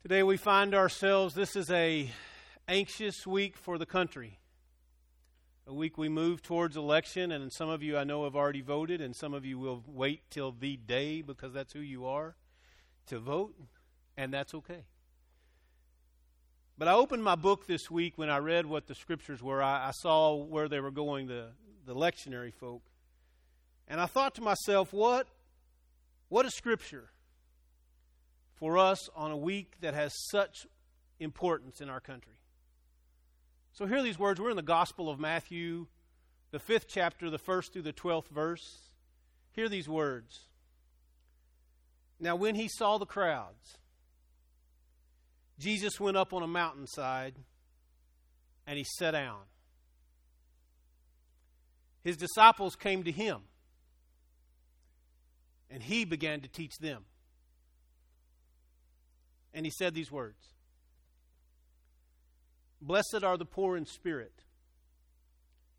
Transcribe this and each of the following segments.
Today we find ourselves, this is a anxious week for the country. A week we move towards election, and some of you I know have already voted, and some of you will wait till the day because that's who you are to vote, and that's okay. But I opened my book this week when I read what the scriptures were. I, I saw where they were going, the, the lectionary folk. And I thought to myself, what, what is scripture? For us on a week that has such importance in our country. So, hear these words. We're in the Gospel of Matthew, the fifth chapter, the first through the twelfth verse. Hear these words. Now, when he saw the crowds, Jesus went up on a mountainside and he sat down. His disciples came to him and he began to teach them and he said these words Blessed are the poor in spirit,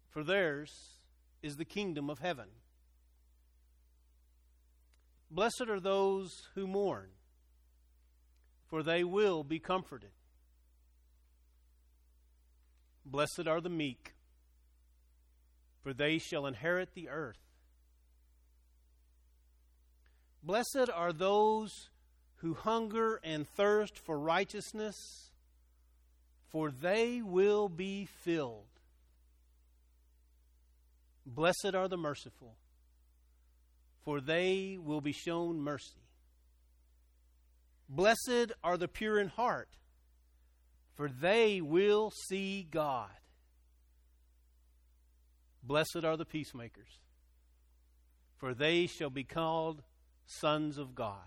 for theirs is the kingdom of heaven. Blessed are those who mourn, for they will be comforted. Blessed are the meek, for they shall inherit the earth. Blessed are those who hunger and thirst for righteousness, for they will be filled. Blessed are the merciful, for they will be shown mercy. Blessed are the pure in heart, for they will see God. Blessed are the peacemakers, for they shall be called sons of God.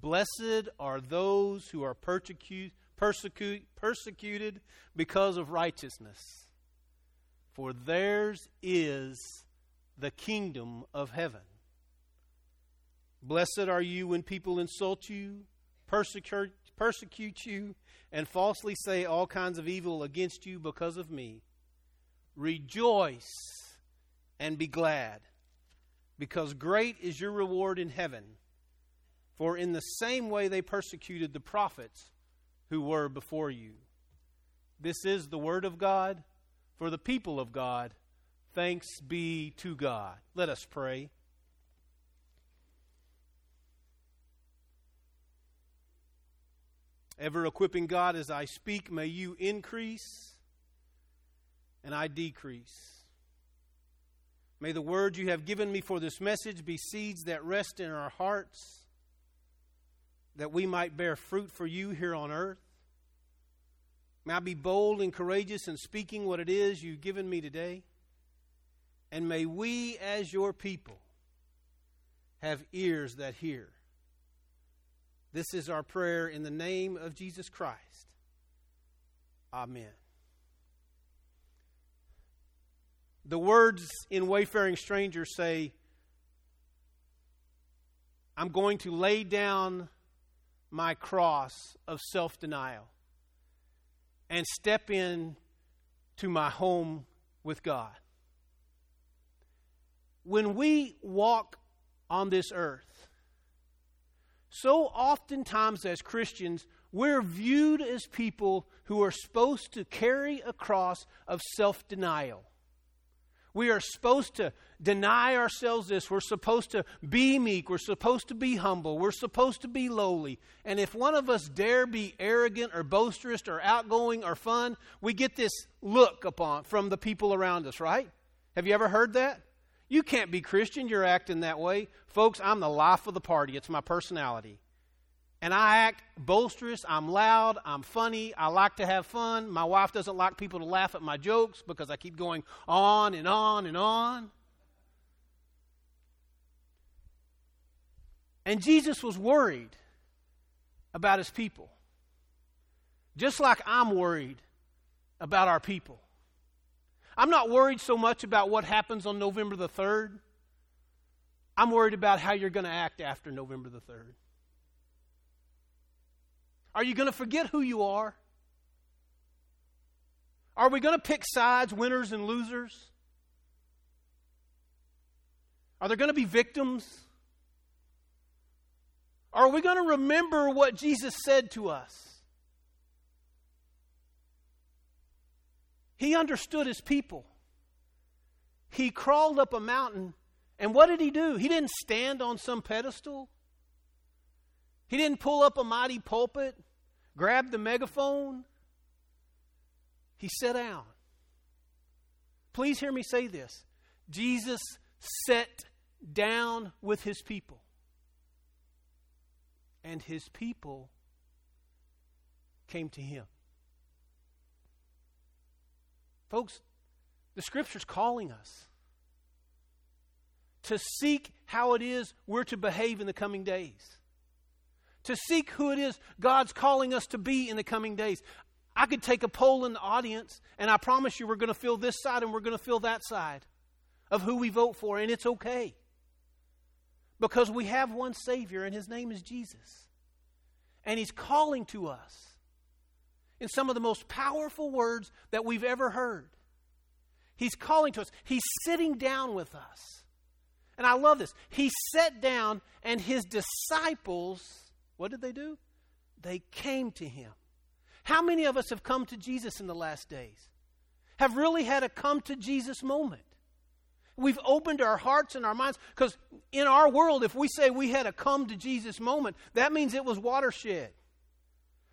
Blessed are those who are persecute, persecute, persecuted because of righteousness, for theirs is the kingdom of heaven. Blessed are you when people insult you, persecute, persecute you, and falsely say all kinds of evil against you because of me. Rejoice and be glad, because great is your reward in heaven for in the same way they persecuted the prophets who were before you. This is the word of God for the people of God. Thanks be to God. Let us pray. Ever equipping God as I speak, may you increase and I decrease. May the words you have given me for this message be seeds that rest in our hearts that we might bear fruit for you here on earth. May I be bold and courageous in speaking what it is you've given me today. And may we, as your people, have ears that hear. This is our prayer in the name of Jesus Christ. Amen. The words in Wayfaring Strangers say, I'm going to lay down my cross of self denial and step in to my home with God. When we walk on this earth, so oftentimes as Christians, we're viewed as people who are supposed to carry a cross of self denial. We are supposed to deny ourselves this. We're supposed to be meek. We're supposed to be humble. We're supposed to be lowly. And if one of us dare be arrogant or boisterous or outgoing or fun, we get this look upon from the people around us, right? Have you ever heard that? You can't be Christian. You're acting that way. Folks, I'm the life of the party. It's my personality and I act boisterous, I'm loud, I'm funny, I like to have fun. My wife doesn't like people to laugh at my jokes because I keep going on and on and on. And Jesus was worried about his people, just like I'm worried about our people. I'm not worried so much about what happens on November the 3rd. I'm worried about how you're going to act after November the 3rd. Are you going to forget who you are? Are we going to pick sides, winners and losers? Are there going to be victims? Are we going to remember what Jesus said to us? He understood his people. He crawled up a mountain, and what did he do? He didn't stand on some pedestal. He didn't pull up a mighty pulpit, grab the megaphone. He sat down. Please hear me say this Jesus sat down with his people, and his people came to him. Folks, the scripture's calling us to seek how it is we're to behave in the coming days. To seek who it is God's calling us to be in the coming days. I could take a poll in the audience, and I promise you we're going to feel this side and we're going to feel that side of who we vote for, and it's okay. Because we have one Savior, and His name is Jesus. And He's calling to us in some of the most powerful words that we've ever heard. He's calling to us, He's sitting down with us. And I love this. He sat down, and His disciples, what did they do? They came to Him. How many of us have come to Jesus in the last days? Have really had a come to Jesus moment? We've opened our hearts and our minds because in our world, if we say we had a come to Jesus moment, that means it was watershed.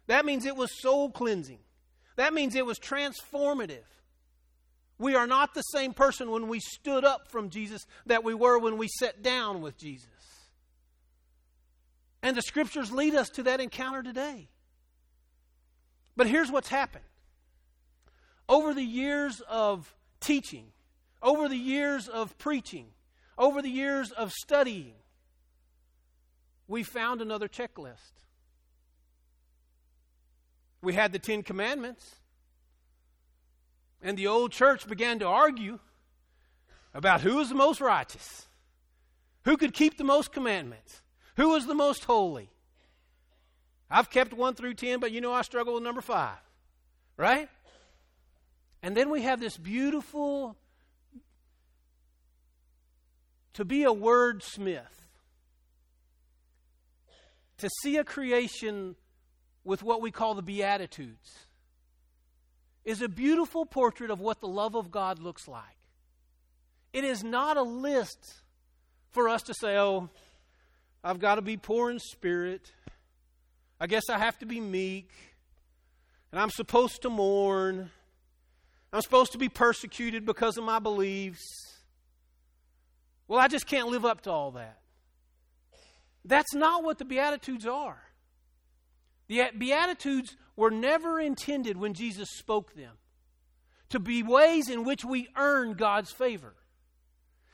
That means it was soul cleansing. That means it was transformative. We are not the same person when we stood up from Jesus that we were when we sat down with Jesus. And the scriptures lead us to that encounter today. But here's what's happened over the years of teaching, over the years of preaching, over the years of studying, we found another checklist. We had the Ten Commandments. And the old church began to argue about who was the most righteous, who could keep the most commandments, who was the most holy. I've kept one through ten, but you know I struggle with number five, right? And then we have this beautiful to be a wordsmith, to see a creation with what we call the Beatitudes is a beautiful portrait of what the love of God looks like. It is not a list for us to say, oh, I've got to be poor in spirit. I guess I have to be meek. And I'm supposed to mourn. I'm supposed to be persecuted because of my beliefs. Well, I just can't live up to all that. That's not what the Beatitudes are. The Beatitudes were never intended when Jesus spoke them to be ways in which we earn God's favor.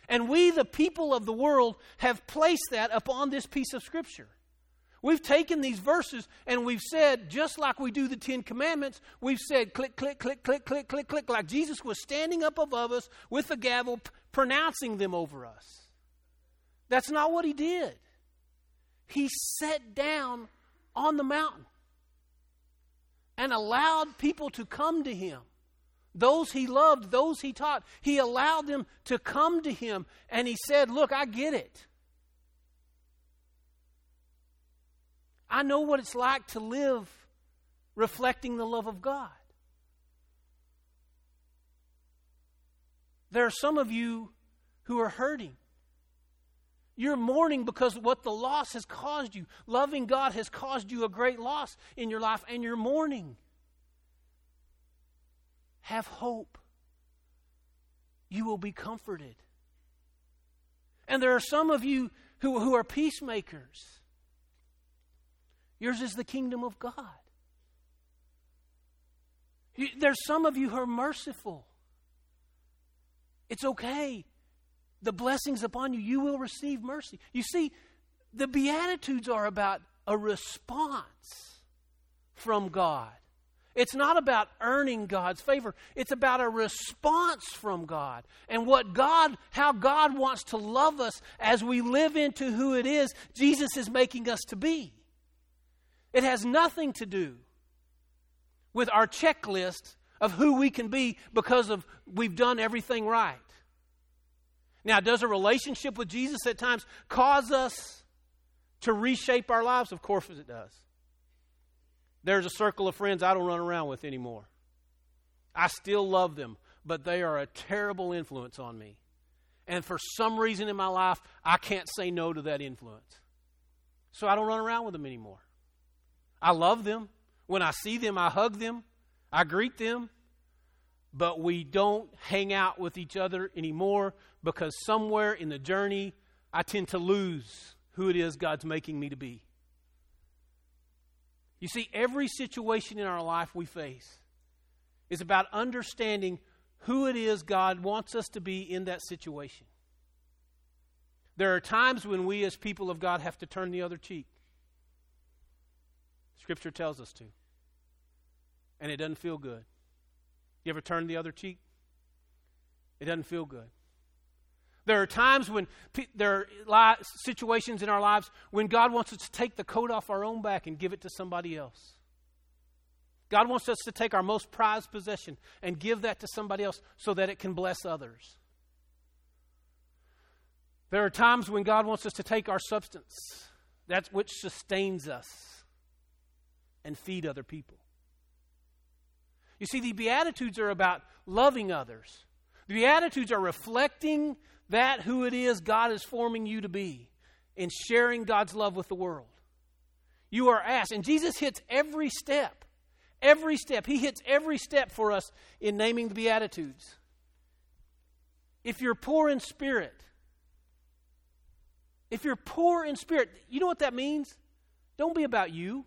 And we, the people of the world, have placed that upon this piece of Scripture. We've taken these verses and we've said, just like we do the Ten Commandments, we've said click, click, click, click, click, click, click, like Jesus was standing up above us with a gavel, p- pronouncing them over us. That's not what he did. He sat down on the mountain and allowed people to come to him. Those he loved, those he taught, he allowed them to come to him and he said, Look, I get it. I know what it's like to live reflecting the love of God. There are some of you who are hurting. You're mourning because what the loss has caused you. Loving God has caused you a great loss in your life, and you're mourning. Have hope. You will be comforted. And there are some of you who, who are peacemakers. Yours is the kingdom of God. There's some of you who are merciful. It's okay the blessings upon you, you will receive mercy. You see, the Beatitudes are about a response from God. It's not about earning God's favor. It's about a response from God. And what God, how God wants to love us as we live into who it is Jesus is making us to be. It has nothing to do with our checklist of who we can be because of we've done everything right. Now, does a relationship with Jesus at times cause us to reshape our lives? Of course it does. There's a circle of friends I don't run around with anymore. I still love them, but they are a terrible influence on me. And for some reason in my life, I can't say no to that influence. So I don't run around with them anymore. I love them. When I see them, I hug them, I greet them, but we don't hang out with each other anymore because somewhere in the journey, I tend to lose who it is God's making me to be. You see, every situation in our life we face is about understanding who it is God wants us to be in that situation. There are times when we, as people of God, have to turn the other cheek. Scripture tells us to. And it doesn't feel good. You ever turn the other cheek? It doesn't feel good. There are times when pe- there are li- situations in our lives when God wants us to take the coat off our own back and give it to somebody else. God wants us to take our most prized possession and give that to somebody else so that it can bless others. There are times when God wants us to take our substance, that which sustains us, and feed other people. You see, the Beatitudes are about loving others. The Beatitudes are reflecting that who it is God is forming you to be in sharing God's love with the world. You are asked, and Jesus hits every step. Every step. He hits every step for us in naming the Beatitudes. If you're poor in spirit, if you're poor in spirit, you know what that means? Don't be about you,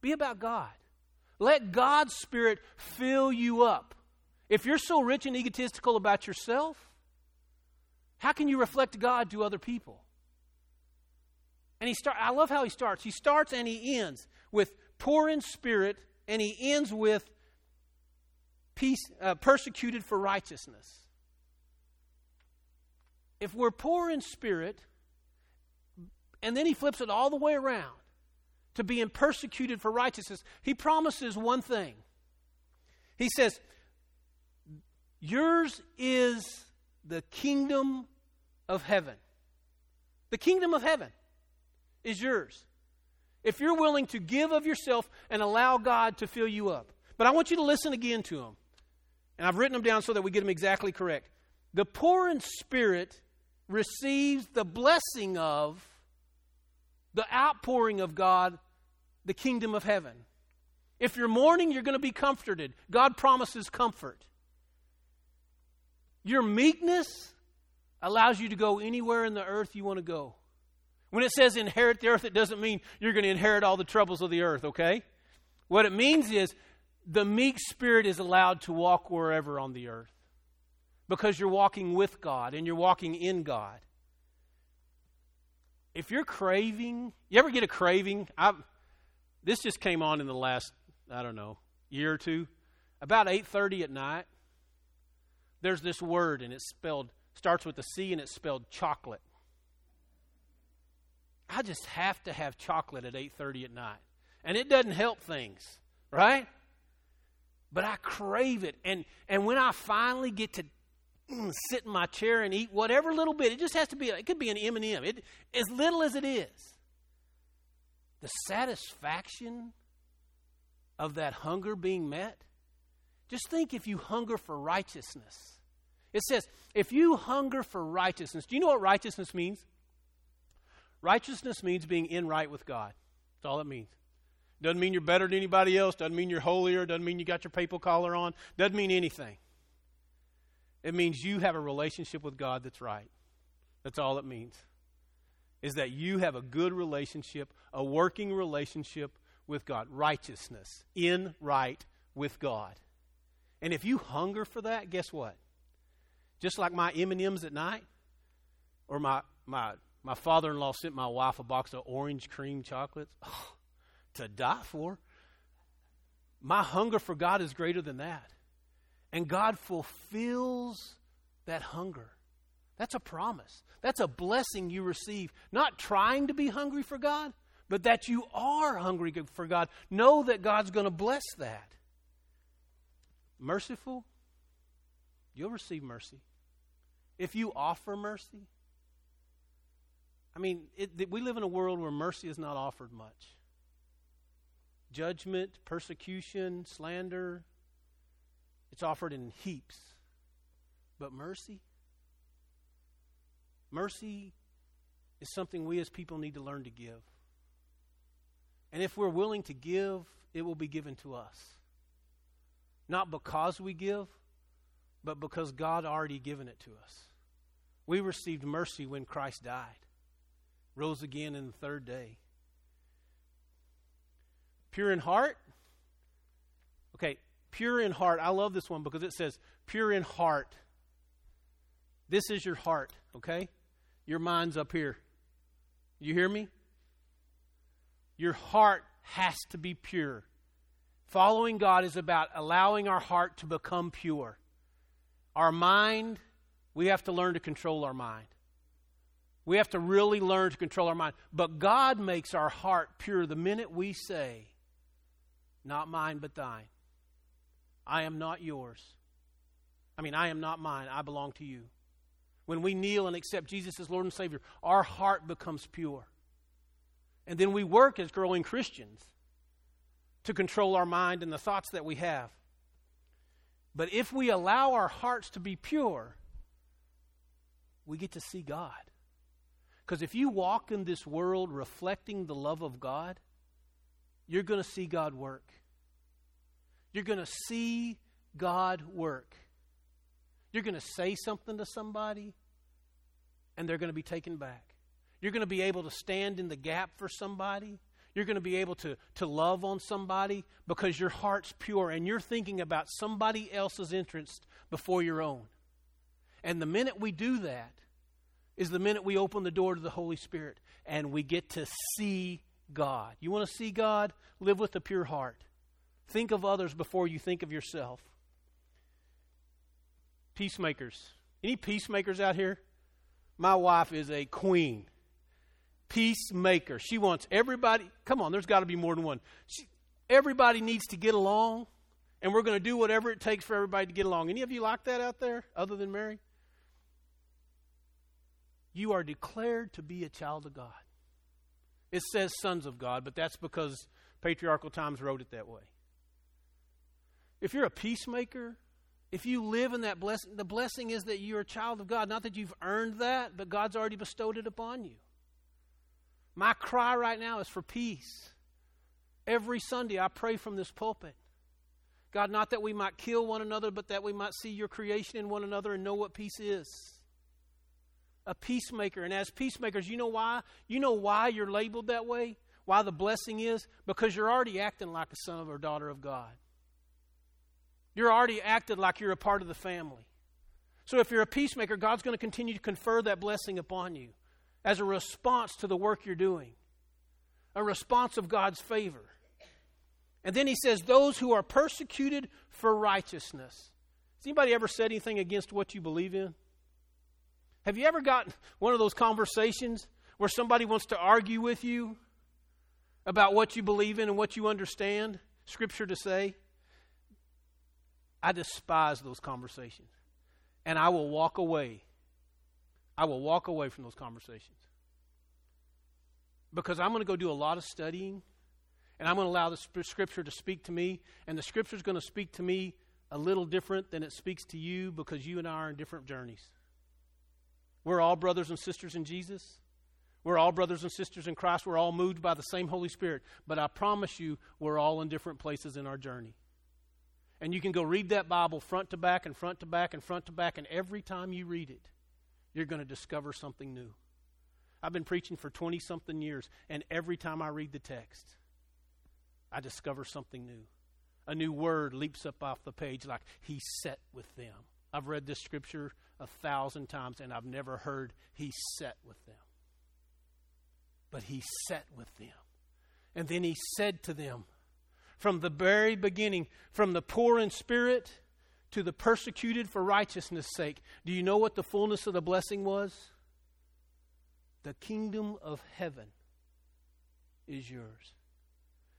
be about God. Let God's Spirit fill you up. If you're so rich and egotistical about yourself, how can you reflect God to other people? And he start, I love how he starts. He starts and he ends with poor in spirit, and he ends with peace, uh, persecuted for righteousness. If we're poor in spirit, and then he flips it all the way around to being persecuted for righteousness, he promises one thing. He says, Yours is the kingdom of heaven. The kingdom of heaven is yours. If you're willing to give of yourself and allow God to fill you up. But I want you to listen again to them. And I've written them down so that we get them exactly correct. The poor in spirit receives the blessing of the outpouring of God, the kingdom of heaven. If you're mourning, you're going to be comforted. God promises comfort. Your meekness allows you to go anywhere in the earth you want to go. When it says inherit the earth, it doesn't mean you're going to inherit all the troubles of the earth, okay? What it means is the meek spirit is allowed to walk wherever on the earth because you're walking with God and you're walking in God. If you're craving, you ever get a craving? I've this just came on in the last, I don't know, year or two. About 8:30 at night, there's this word and it's spelled starts with a C and it's spelled chocolate. I just have to have chocolate at 8:30 at night. And it doesn't help things, right? But I crave it and and when I finally get to mm, sit in my chair and eat whatever little bit, it just has to be it could be an M&M. It as little as it is. The satisfaction of that hunger being met. Just think if you hunger for righteousness. It says, if you hunger for righteousness, do you know what righteousness means? Righteousness means being in right with God. That's all it means. Doesn't mean you're better than anybody else. Doesn't mean you're holier. Doesn't mean you got your papal collar on. Doesn't mean anything. It means you have a relationship with God that's right. That's all it means. Is that you have a good relationship, a working relationship with God. Righteousness, in right with God. And if you hunger for that, guess what? Just like my M&Ms at night or my my my father in law sent my wife a box of orange cream chocolates oh, to die for. My hunger for God is greater than that. And God fulfills that hunger. That's a promise. That's a blessing you receive. Not trying to be hungry for God, but that you are hungry for God. Know that God's going to bless that. Merciful, you'll receive mercy. If you offer mercy, I mean, it, we live in a world where mercy is not offered much. Judgment, persecution, slander, it's offered in heaps. But mercy? Mercy is something we as people need to learn to give. And if we're willing to give, it will be given to us. Not because we give, but because God already given it to us. We received mercy when Christ died, rose again in the third day. Pure in heart? Okay, pure in heart. I love this one because it says, pure in heart. This is your heart, okay? Your mind's up here. You hear me? Your heart has to be pure. Following God is about allowing our heart to become pure. Our mind, we have to learn to control our mind. We have to really learn to control our mind. But God makes our heart pure the minute we say, Not mine, but thine. I am not yours. I mean, I am not mine. I belong to you. When we kneel and accept Jesus as Lord and Savior, our heart becomes pure. And then we work as growing Christians to control our mind and the thoughts that we have. But if we allow our hearts to be pure, we get to see God. Because if you walk in this world reflecting the love of God, you're going to see God work. You're going to see God work. You're going to say something to somebody, and they're going to be taken back. You're going to be able to stand in the gap for somebody. You're going to be able to, to love on somebody because your heart's pure and you're thinking about somebody else's interest before your own. And the minute we do that is the minute we open the door to the Holy Spirit and we get to see God. You want to see God? Live with a pure heart. Think of others before you think of yourself. Peacemakers. Any peacemakers out here? My wife is a queen. Peacemaker. She wants everybody, come on, there's got to be more than one. She, everybody needs to get along, and we're going to do whatever it takes for everybody to get along. Any of you like that out there, other than Mary? You are declared to be a child of God. It says sons of God, but that's because patriarchal times wrote it that way. If you're a peacemaker, if you live in that blessing, the blessing is that you're a child of God. Not that you've earned that, but God's already bestowed it upon you. My cry right now is for peace. Every Sunday I pray from this pulpit. God, not that we might kill one another, but that we might see your creation in one another and know what peace is. A peacemaker. And as peacemakers, you know why? You know why you're labeled that way? Why the blessing is? Because you're already acting like a son or daughter of God. You're already acted like you're a part of the family. So if you're a peacemaker, God's going to continue to confer that blessing upon you as a response to the work you're doing, a response of God's favor. And then he says, Those who are persecuted for righteousness. Has anybody ever said anything against what you believe in? Have you ever gotten one of those conversations where somebody wants to argue with you about what you believe in and what you understand Scripture to say? I despise those conversations. And I will walk away. I will walk away from those conversations. Because I'm going to go do a lot of studying and I'm going to allow the scripture to speak to me. And the scripture is going to speak to me a little different than it speaks to you because you and I are in different journeys. We're all brothers and sisters in Jesus. We're all brothers and sisters in Christ. We're all moved by the same Holy Spirit. But I promise you, we're all in different places in our journey. And you can go read that Bible front to back and front to back and front to back, and every time you read it, you're going to discover something new. I've been preaching for 20 something years, and every time I read the text, I discover something new. A new word leaps up off the page like, He sat with them. I've read this scripture a thousand times, and I've never heard He sat with them. But He sat with them. And then He said to them, from the very beginning, from the poor in spirit to the persecuted for righteousness' sake. Do you know what the fullness of the blessing was? The kingdom of heaven is yours.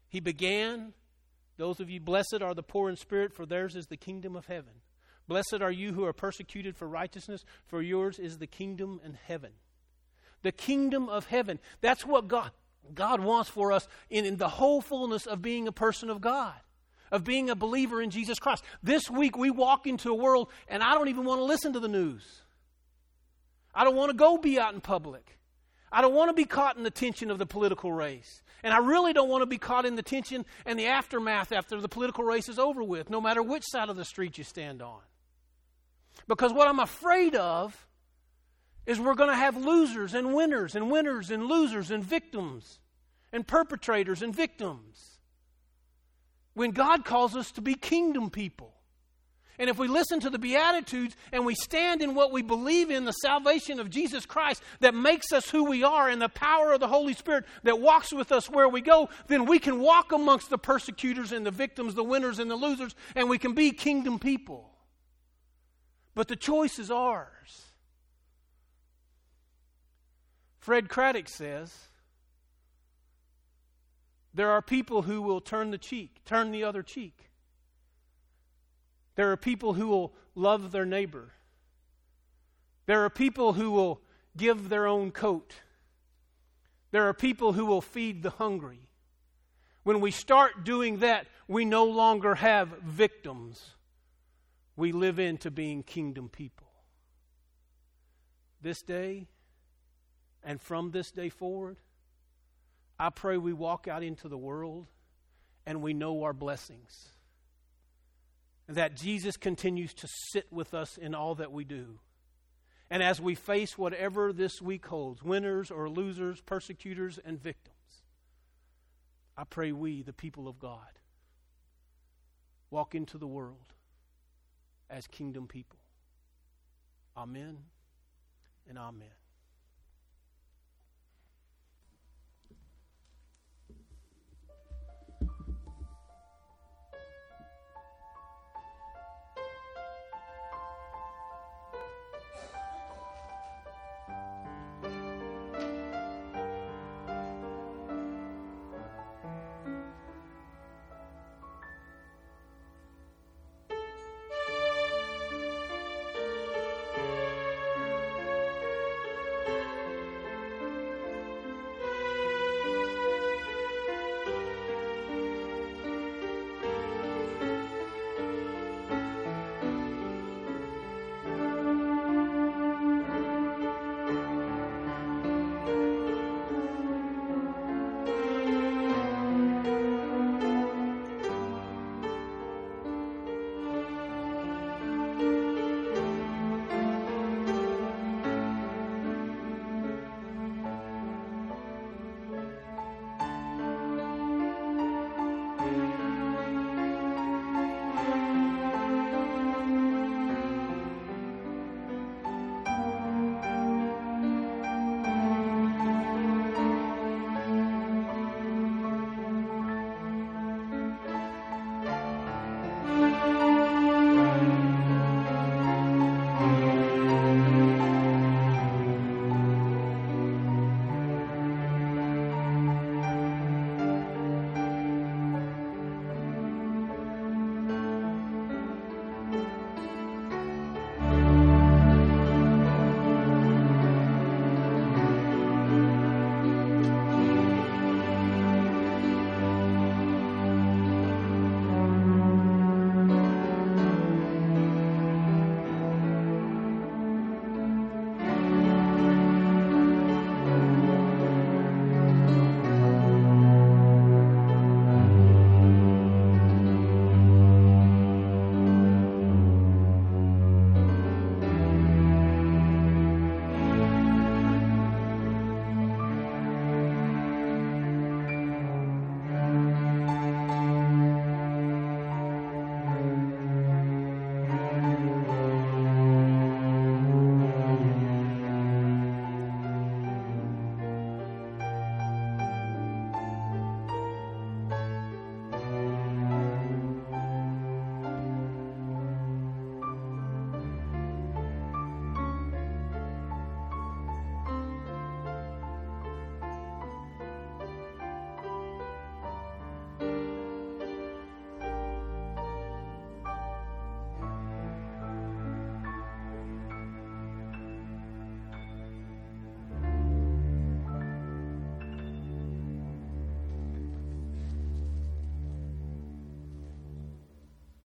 He began, those of you blessed are the poor in spirit, for theirs is the kingdom of heaven. Blessed are you who are persecuted for righteousness, for yours is the kingdom in heaven. the kingdom of heaven. That's what God, God wants for us in, in the whole fullness of being a person of God, of being a believer in Jesus Christ. This week we walk into a world, and I don't even want to listen to the news. I don't want to go be out in public. I don't want to be caught in the tension of the political race. And I really don't want to be caught in the tension and the aftermath after the political race is over with, no matter which side of the street you stand on. Because what I'm afraid of is we're going to have losers and winners and winners and losers and victims and perpetrators and victims. When God calls us to be kingdom people. And if we listen to the Beatitudes and we stand in what we believe in, the salvation of Jesus Christ that makes us who we are, and the power of the Holy Spirit that walks with us where we go, then we can walk amongst the persecutors and the victims, the winners and the losers, and we can be kingdom people. But the choice is ours. Fred Craddock says there are people who will turn the cheek, turn the other cheek. There are people who will love their neighbor. There are people who will give their own coat. There are people who will feed the hungry. When we start doing that, we no longer have victims. We live into being kingdom people. This day, and from this day forward, I pray we walk out into the world and we know our blessings that Jesus continues to sit with us in all that we do. And as we face whatever this week holds winners or losers, persecutors and victims I pray we, the people of God, walk into the world as kingdom people. Amen and amen.